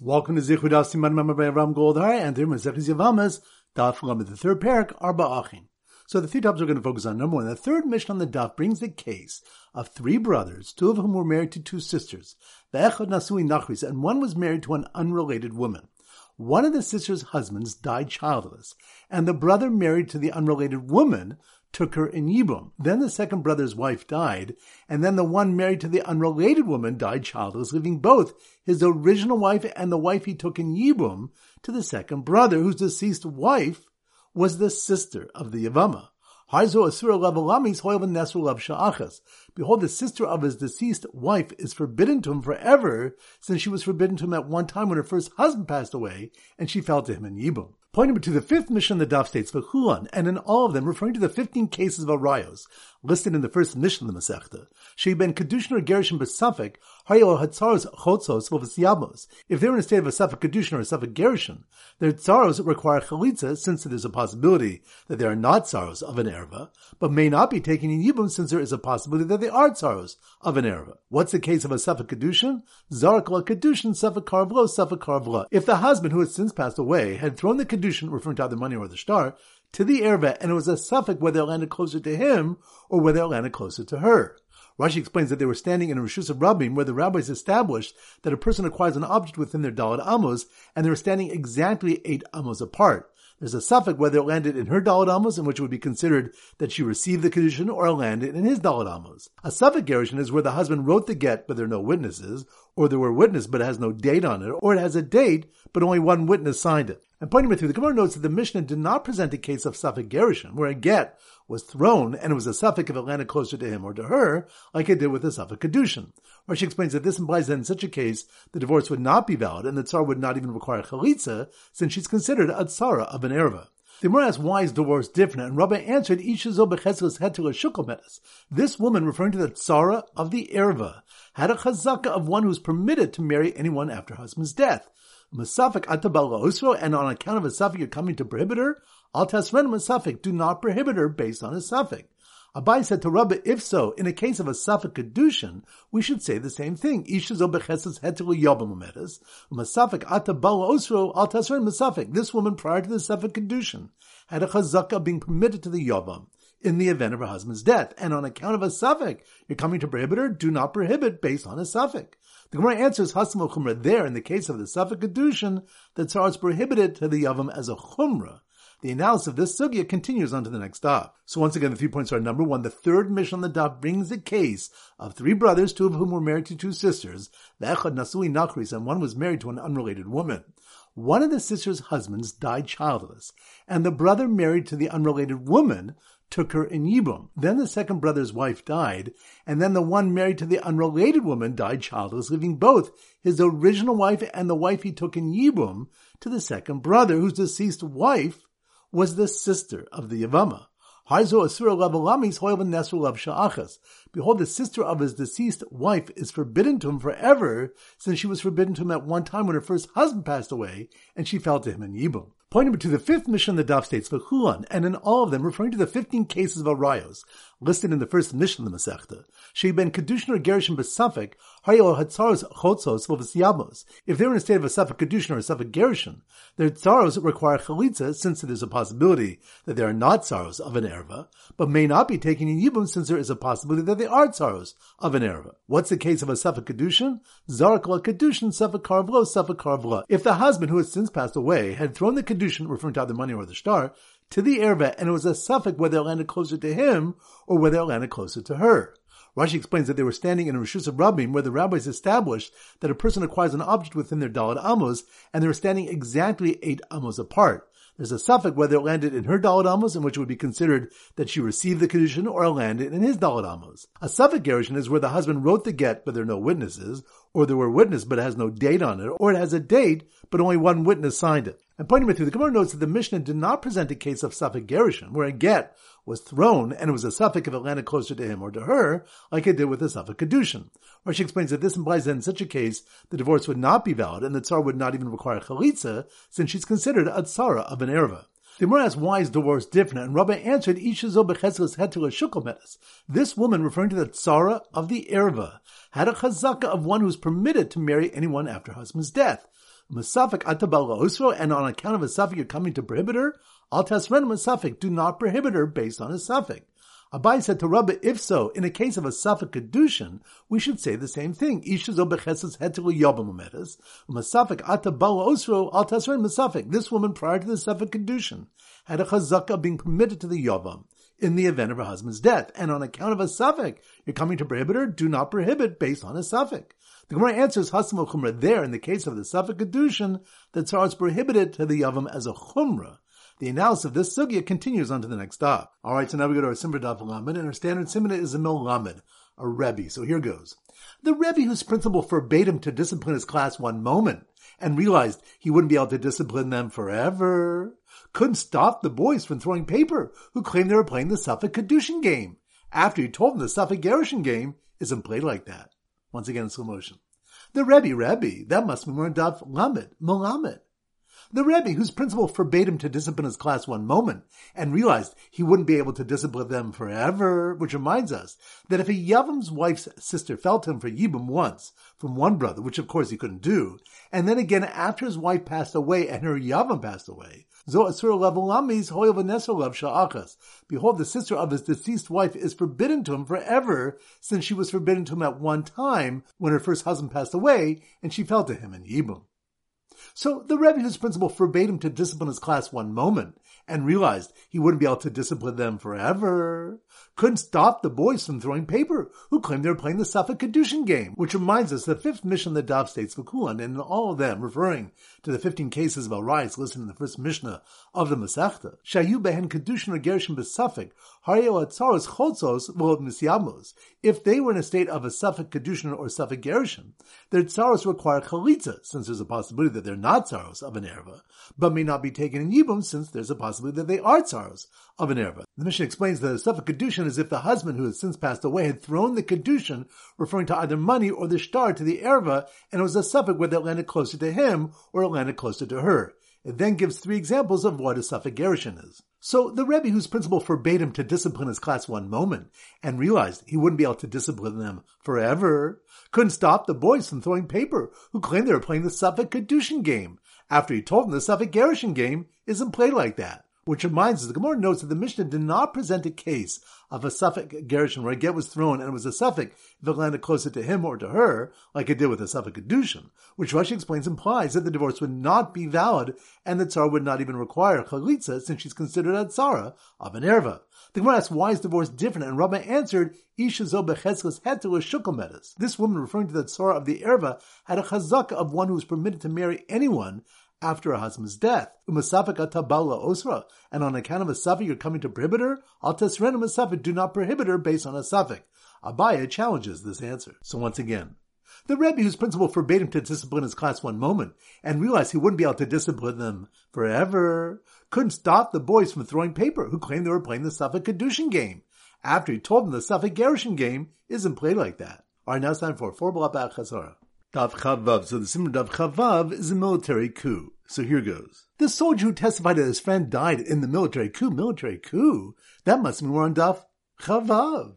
Welcome to Zichud Mama by Ram Goldhar and through Maseches Yevamos, Daf the third perek, Arba Achim. So the three topics we're going to focus on. Number one, the third Mishnah on the Daf brings the case of three brothers, two of whom were married to two sisters, Ve'echad Nasui Nachris, and one was married to an unrelated woman. One of the sisters' husbands died childless, and the brother married to the unrelated woman took her in Yibum. Then the second brother's wife died, and then the one married to the unrelated woman died childless, leaving both his original wife and the wife he took in Yibum to the second brother, whose deceased wife was the sister of the Yavama. Behold, the sister of his deceased wife is forbidden to him forever, since she was forbidden to him at one time when her first husband passed away, and she fell to him in Yibum. Point number two, the fifth Mishnah the Daf states, V'chulan, and in all of them, referring to the 15 cases of arayos, listed in the first Mishnah of the Masechta, she ben Kedushin or Gerishim Besafik, Hayel Hatzaros Chotzos V'V'Siyabos. If they were in a state of a Safik Kedushin or a Safik Gerishim, their tzaros require chalitza, since there is a possibility that they are not tzaros of an erva, but may not be taken in Yibum, since there is a possibility that they are tzaros of an erva. What's the case of a Safik Kedushin? Zarak Kedushin, Safik Karvlo, Safik Karvla. If the husband, who has since passed away, had thrown the Kedushin Kedushin, referring to either money or the shtar, to the Erva, and it was a safek whether it landed closer to him or whether it landed closer to her. Rashi explains that they were standing in a Rishus of Rabbim where the rabbis established that a person acquires an object within their Daled Amos, and they were standing exactly eight Amos apart. There's a safek whether it landed in her Daled Amos, in which it would be considered that she received the Kedushin, or it landed in his Daled Amos. A safek Gerushin is where the husband wrote the get, but there are no witnesses, or there were witnesses, but it has no date on it, or it has a date, but only one witness signed it. And pointing me through, the Gemara notes that the Mishnah did not present a case of safek Gerushin, where a get was thrown and it was a safek if it landed closer to him or to her, like it did with the safek Kedushin. She explains that this implies that in such a case, the divorce would not be valid and the tsar would not even require chalitza, since she's considered a tsara of an erva. The Gemara asks why is divorce different, and Rava answered, This woman, referring to the tsara of the erva, had a chazaka of one who's permitted to marry anyone after husband's death. Masafik atabal and on account of a safek you're coming to prohibit her, al tasren masafik, do not prohibit her based on a safek. Abai said to Rava, if so, in a case of a safek kedushin, we should say the same thing. Ishazo bechesas hetel yobam masafik atabal osro al tasren masafik. This woman prior to the safek kedushin had a chazaka being permitted to the yobam in the event of her husband's death, and on account of a safek, you're coming to prohibit her. Do not prohibit based on a safek. The Gemara answers Hasam Chumra there in the case of the Safek Kedushin, that Tzar is prohibited to the Yavam as a Chumra. The analysis of this sugya continues on to the next daf. So once again, the three points are number one, the third Mishnah on the daf brings the case of three brothers, two of whom were married to two sisters, the Echad Nasui Nachris, and one was married to an unrelated woman. One of the sisters' husbands died childless, and the brother married to the unrelated woman took her in Yibum. Then the second brother's wife died, and then the one married to the unrelated woman died childless, leaving both his original wife and the wife he took in Yibum to the second brother, whose deceased wife was the sister of the Yavama. Behold, the sister of his deceased wife is forbidden to him forever, since she was forbidden to him at one time when her first husband passed away, and she fell to him in Yibum. Point number two, the fifth Mishnah the Daf states, V'chulan, and in all of them, referring to the 15 cases of arayos, listed in the first Mishnah of the Masechta, she ben Kedushin or Gerishim Besafik, Hayel Hatzaros Chotzos V'V'Siyabos. If they were in a state of a Safik Kedushin or a Safik their tzaros require chalitza, since there is a possibility that they are not tzaros of an erva, but may not be taken in Yibum, since there is a possibility that they are tzaros of an erva. What's the case of a Safik Kedushin? Zarak Kedushin, Safik Karvlo, Safik Karvla. If the husband, who has since passed away, had thrown the Kedushin referring to either money or the shtar, to the erva, and it was a safek whether it landed closer to him or whether it landed closer to her. Rashi explains that they were standing in a Rishus of Rabbim where the rabbis established that a person acquires an object within their Daled Amos, and they were standing exactly eight Amos apart. There's a safek whether it landed in her Daled Amos, in which it would be considered that she received the Kedushin, or landed in his Daled Amos. A safek Gerushin is where the husband wrote the get, but there are no witnesses, or there were witnesses, but it has no date on it, or it has a date, but only one witness signed it. And pointing me through, the Gemara notes that the Mishnah did not present a case of safek gerushin, where a get was thrown and it was a safek if it landed closer to him or to her, like it did with the safek kedushin. She explains that this implies that in such a case, the divorce would not be valid and the tsar would not even require chalitza, since she's considered a tsara of an erva. The Gemara asks why is divorce different, and Rava answered, Ishazo becheskas hetel shukomedes. This woman, referring to the tsara of the erva, had a chazaka of one who is permitted to marry anyone after husband's death. Masafik atabala osro, and on account of a safek you're coming to prohibit her, al tasren masafik, do not prohibit her based on a safek. Abai said to Rava, if so, in a case of a Safek Kedushin, we should say the same thing. Osro. This woman prior to the Safek Kedushin had a chazaka being permitted to the yobam in the event of her husband's death. And on account of a safek, you're coming to prohibit her, do not prohibit based on a safek. The Gemara answers Hasam Chumra there in the case of the Safek Kedushin, that Tsar is prohibited to the Yavam as a Chumra. The analysis of this sugya continues on to the next stop. Alright, so now we go to our Simra Daf Lamed, and our standard Simra is a Melamed, a Rebbe. So here goes. The Rebbe whose principal forbade him to discipline his class one moment, and realized he wouldn't be able to discipline them forever, couldn't stop the boys from throwing paper who claimed they were playing the Safek Kedushin game, after he told them the Safek Gerushin game isn't played like that. Once again in slow motion. The Rebbe, Rebbe, that must be more Daf Lamed, Melamed. The Rebbe, whose principal forbade him to discipline his class one moment, and realized he wouldn't be able to discipline them forever, which reminds us that if a Yavam's wife's sister fell to him for Yibum once, from one brother, which of course he couldn't do, and then again after his wife passed away and her Yavam passed away, Behold, the sister of his deceased wife is forbidden to him forever, since she was forbidden to him at one time when her first husband passed away, and she fell to him in Yibum. So the Rebbe, whose principal forbade him to discipline his class one moment, and realized he wouldn't be able to discipline them forever, couldn't stop the boys from throwing paper, who claimed they were playing the Safek Kedushin game, which reminds us the fifth Mishnah that Daf states Vakulan, and in all of them referring to the 15 cases of Arais listed in the first Mishnah of the Masechta, Shayu behen Kedushin or Gerushin besafek, Hario atzaros chotzos v'od misyamos. If they were in a state of a Safek Kedushin or Safek Gerushin, their tzaros require chalitza, since there's a possibility that they're not tzaros of an erva, but may not be taken in Yibum, since there's a possibility that they are tzaros of an erva. The Mishnah explains that a Safek Kedushin is if the husband who has since passed away had thrown the Kedushin, referring to either money or the shtar, to the erva, and it was a Safek whether it landed closer to him or it landed closer to her. It then gives three examples of what a Safek Gerushin is. So the Rebbe, whose principal forbade him to discipline his class one moment, and realized he wouldn't be able to discipline them forever, couldn't stop the boys from throwing paper, who claimed they were playing the Safek Kedushin game, after he told them the Safek Gerushin game isn't played like that. Which reminds us, the Gemara notes that the Mishnah did not present a case of a Safek Gerushin where a get was thrown and it was a safek if it landed closer to him or to her, like it did with a Safek Kedushin, which Rashi explains implies that the divorce would not be valid and the Tsar would not even require Chalitza since she's considered a Tsara of an Erva. The Gemara asks, why is divorce different? And Rava answered, Isha zo becheskes heter shukomedes. This woman, referring to the Tsara of the Erva, had a chazaka of one who was permitted to marry anyone after a husband's death. osra, and on account of a safek you're coming to prohibit her, al tesren umasafik, do not prohibit her based on a safek. Abaya challenges this answer. So once again, the Rebbe, whose principal forbade him to discipline his class one moment, and realized he wouldn't be able to discipline them forever, couldn't stop the boys from throwing paper who claimed they were playing the Safek Kedushin game, after he told them the Safek Gerushin game isn't played like that. Alright, now it's time for four Blabak Chazorah. Daf Chavav. So the Simon Daf Chavav is a military coup. So here goes. The soldier who testified that his friend died in the military coup, military coup, that must mean we're on Daf Chavav.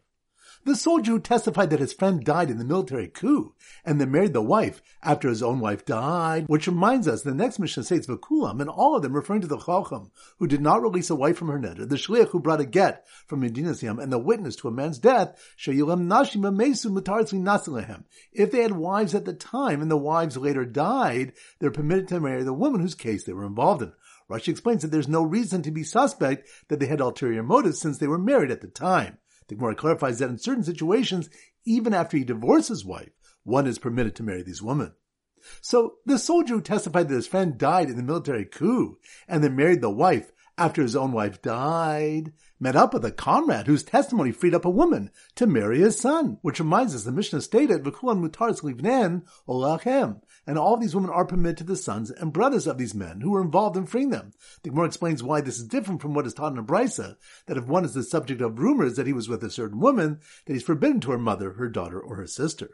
The soldier who testified that his friend died in the military coup and then married the wife after his own wife died, which reminds us the next Mishnah states Vakulam, and all of them referring to the Chacham who did not release a wife from her neder, the Shliach who brought a get from Medina's and the witness to a man's death, Shayilam Nashim Mesu Mutarzli Nasilehem. If they had wives at the time and the wives later died, they're permitted to marry the woman whose case they were involved in. Rashi explains that there's no reason to be suspect that they had ulterior motives since they were married at the time. The Gemara clarifies that in certain situations, even after he divorces his wife, one is permitted to marry these women. So the soldier who testified that his friend died in the military coup and then married the wife after his own wife died, met up with a comrade whose testimony freed up a woman to marry his son, which reminds us the Mishnah stated, V'kulan mutars livnen olachem, and all these women are permitted to the sons and brothers of these men who were involved in freeing them. The Gemara explains why this is different from what is taught in a brisa, that if one is the subject of rumors that he was with a certain woman, that he's forbidden to her mother, her daughter, or her sister.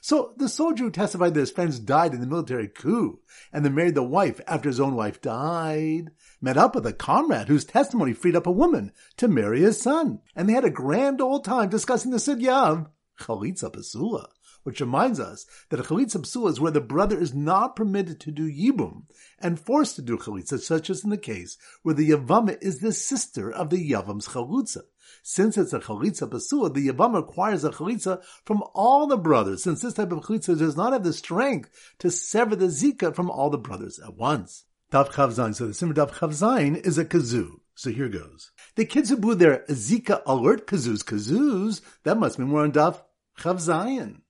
So the soldier who testified that his friends died in the military coup and then married the wife after his own wife died, met up with a comrade whose testimony freed up a woman to marry his son. And they had a grand old time discussing the of chalitza pasula, which reminds us that a chalitza psula is where the brother is not permitted to do yibum and forced to do chalitza, such as in the case where the yavama is the sister of the yavam's chalitza. Since it's a chalitza psula, the yavam requires a chalitza from all the brothers, since this type of chalitza does not have the strength to sever the zika from all the brothers at once. Daf Chav Zayin. So the Simmer Daf Chav Zayin is a kazoo. So here goes. The kids who blew their Zika alert kazoos, kazoos, that must be more on Daf Chav Zayin.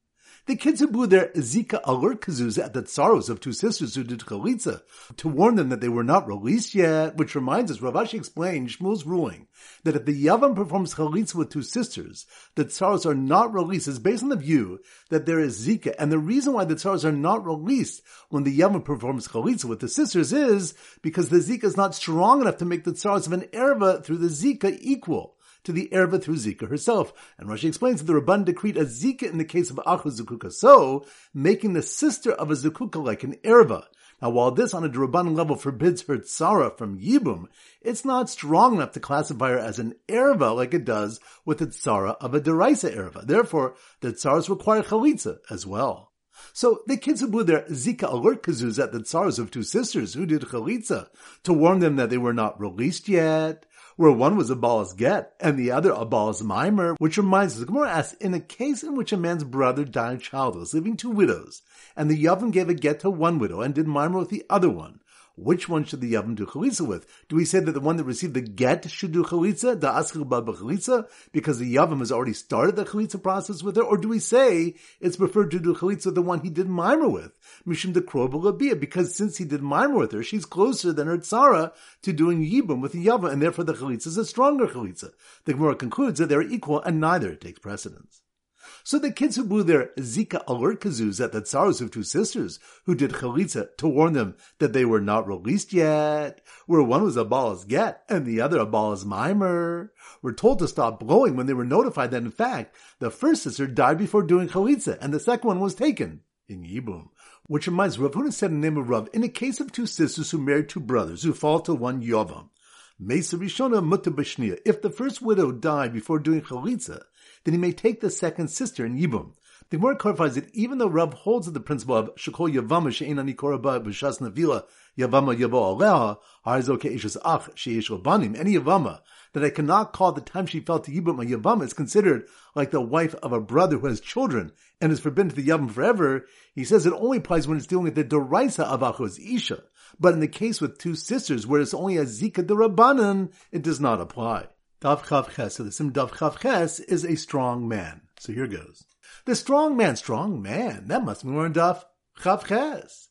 The kids who blew their Zika alert kazoos at the tsaros of two sisters who did chalitza to warn them that they were not released yet, which reminds us, Rav Ashi explained Shmuel's ruling that if the Yavam performs chalitza with two sisters, the tsaros are not released is based on the view that there is Zika. And the reason why the tsaros are not released when the Yavam performs chalitza with the sisters is because the Zika is not strong enough to make the tsaros of an erva through the Zika equal to the Erva through Zika herself. And Rashi explains that the Rabban decreed a Zika in the case of Achu Zukuka, so making the sister of a Zukuka like an Erva. Now, while this on a Rabban level forbids her tsara from Yibum, it's not strong enough to classify her as an erva like it does with the tsara of a deraisa erva. Therefore, the tsaras require chalitza as well. So the kids who blew their Zika alert kazoos at the tsars of two sisters who did chalitza to warn them that they were not released yet, where one was a balas get and the other a balas mimer, which reminds us, the Gemara asks, in a case in which a man's brother died childless, leaving two widows, and the Yavam gave a get to one widow and did mimer with the other one, which one should the Yavam do chalitza with? Do we say that the one that received the get should do chalitza, the chalitza, because the Yavam has already started the chalitza process with her? Or do we say it's preferred to do chalitza the one he did mimer with? Mishum de because since he did mimer with her, she's closer than her tzara to doing yibum with the Yavam, and therefore the chalitza is a stronger chalitza. The Gemara concludes that they're equal and neither takes precedence. So the kids who blew their Zika alert kazoos at the tsaros of two sisters who did chalitza to warn them that they were not released yet, where one was a bal's get and the other a bal's mimer, were told to stop blowing when they were notified that in fact the first sister died before doing chalitza and the second one was taken in Yibum. Which reminds Rav Huna said in the name of Rav, in a case of two sisters who married two brothers who fall to one Yovam, Mesa Rishona if the first widow died before doing chalitza, then he may take the second sister in Yibum. The Gemara clarifies that even though Rav holds to the principle of Shekol Yavama She'en Ani Koraba B'Shas Navila Yavama Yavo Aleha Harizo Ke'eshes Ach She'esh Banim any Yavama that I cannot call the time she fell to Yibum a Yavama is considered like the wife of a brother who has children and is forbidden to the Yavam forever. He says it only applies when it's dealing with the Doraisa of Achos Isha. But in the case with two sisters where it's only a Zika Durabanan, it does not apply. Daf Chav Ches. So the sim Daf Chav Ches is a strong man. So here goes. The strong man, strong man. That must be more in Daf Chav Ches.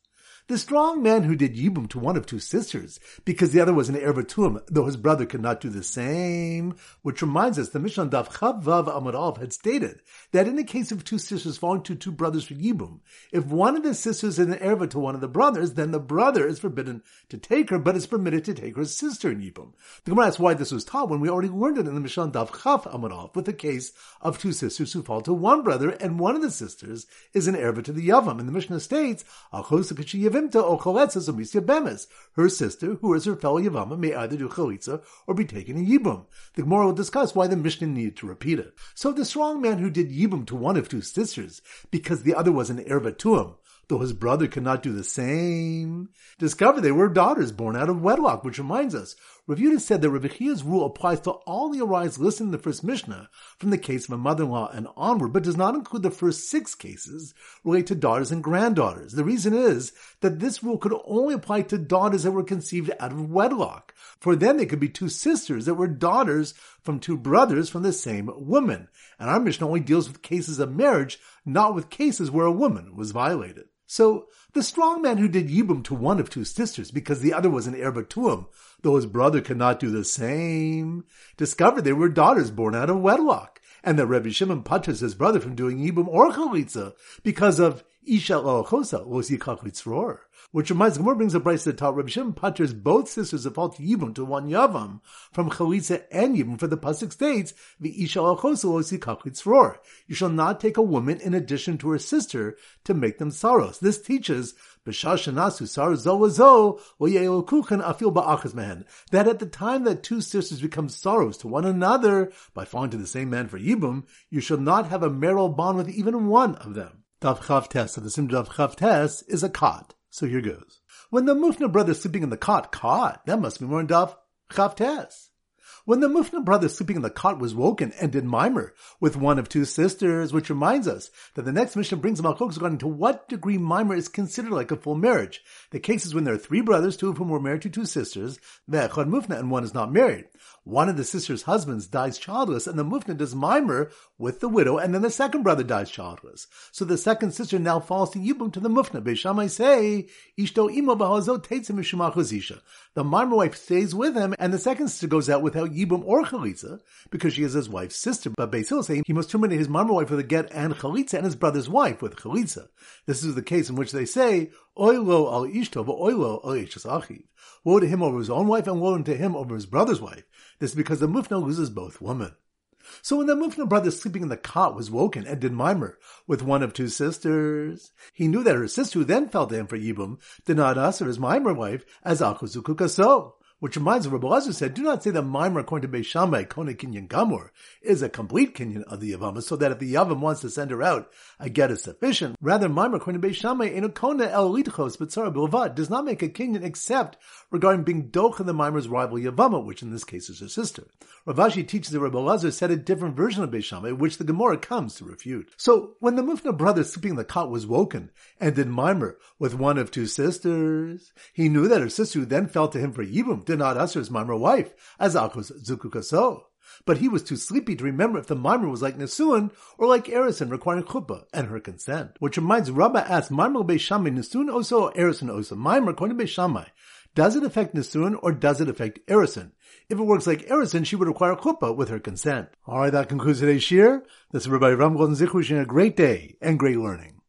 The strong man who did Yibum to one of two sisters, because the other was an Ervatum, though his brother could not do the same. Which reminds us, the Mishnah Daf Vav Amarav had stated that in the case of two sisters falling to two brothers for Yibum, if one of the sisters is an Erva to one of the brothers, then the brother is forbidden to take her, but is permitted to take her sister in Yibum. The Gemara asks why this was taught when we already learned it in the Mishnah Daf Chav Amarav with the case of two sisters who fall to one brother, and one of the sisters is an Erva to the Yavam. And the Mishnah states, Yavimta or Amisya Bemes. Her sister, who is her fellow Yavama, may either do Chalitza or be taken in Yibum. The Gemara will discuss why the Mishnah needed to repeat it. So the strong man who did Yibum to one of two sisters, because the other was an Erva to him, though his brother could not do the same, discovered they were daughters born out of wedlock, which reminds us, Rav said that Rav rule applies to all the arise listed in the first Mishnah from the case of a mother-in-law and onward, but does not include the first six cases related to daughters and granddaughters. The reason is that this rule could only apply to daughters that were conceived out of wedlock, for then they could be two sisters that were daughters from two brothers from the same woman. And our Mishnah only deals with cases of marriage, not with cases where a woman was violated. So the strong man who did Yibum to one of two sisters because the other was an heir to him, though his brother could not do the same, discovered they were daughters born out of wedlock, and that Rebbe Shimon punishes his brother from doing Yibum or Chalitza because of Isha lo Chosa, was Yikach which reminds Gemara brings a Braisa that taught Rabbi Shem Pater's both sisters of fault Yibum to one Yavam from Chalitza and Yibum for the pasuk states the Isha al You shall not take a woman in addition to her sister to make them sorrows. This teaches that at the time that two sisters become sorrows to one another by falling to the same man for Yibum, you shall not have a marital bond with even one of them. Daf Chavtes of the Sim Daf Chavtes is a cot. So here goes. When the Mufna brothers sleeping in the cot, cot, that must be in Daf Chavtes. When the Mufna brother sleeping in the cot was woken and did mimer with one of two sisters, which reminds us that the next Mishnah brings Malchok regarding to what degree mimer is considered like a full marriage. The case is when there are three brothers, two of whom were married to two sisters, Ve'echad Mufna, and one is not married. One of the sister's husbands dies childless, and the Mufna does mimer with the widow, and then the second brother dies childless. So the second sister now falls to Yibum to the Mufna. Beishamai say, Ishto imo b'hazot tetzim The mimer wife stays with him, and the second sister goes out without Yibum or Chalitza, because she is his wife's sister. But Beis Hillel say he must terminate his mimer wife with a get and Chalitza, and his brother's wife with Chalitza. This is the case in which they say, Oilo al ishto, oilo al achiv. Woe to him over his own wife, and woe to him over his brother's wife. This is because the Mufna loses both women. So when the Mufna brother sleeping in the cot was woken and did mimer with one of two sisters, he knew that her sister who then fell to him for Yibum did not answer his mimer wife as Akuzuku so. Which reminds of Rabbi Lazar said, do not say that Mimer according to Beishamai, Kone Kinyan Gamur, is a complete Kinyan of the Yavama, so that if the Yavam wants to send her out, a get is sufficient. Rather, Mimer according to Beishamai, in a Kone El Litchos, B'tzara Bilvad, does not make a Kinyan except regarding being Doch in the Mimer's rival Yavama, which in this case is her sister. Rav Ashi teaches that Rabbi Lazar said a different version of Beishamai, which the Gemara comes to refute. So, when the Mufna brother sleeping in the cot was woken, and did Mimer with one of two sisters, he knew that her sister who then fell to him for Yibum did not answer his wife, as Akos Zukukaso. But he was too sleepy to remember if the Mimer was like Nesuin or like Erison requiring chuppah and her consent. Which reminds Rabba asked Mimer Beishamai Nesuin also or Erison also. Mimer according to Beishamai. Does it affect Nesuin or does it affect Erison? If it works like Erison, she would require chuppah with her consent. Alright, that concludes today's shir. This is Rabbi Ram Golden Zichru a great day and great learning.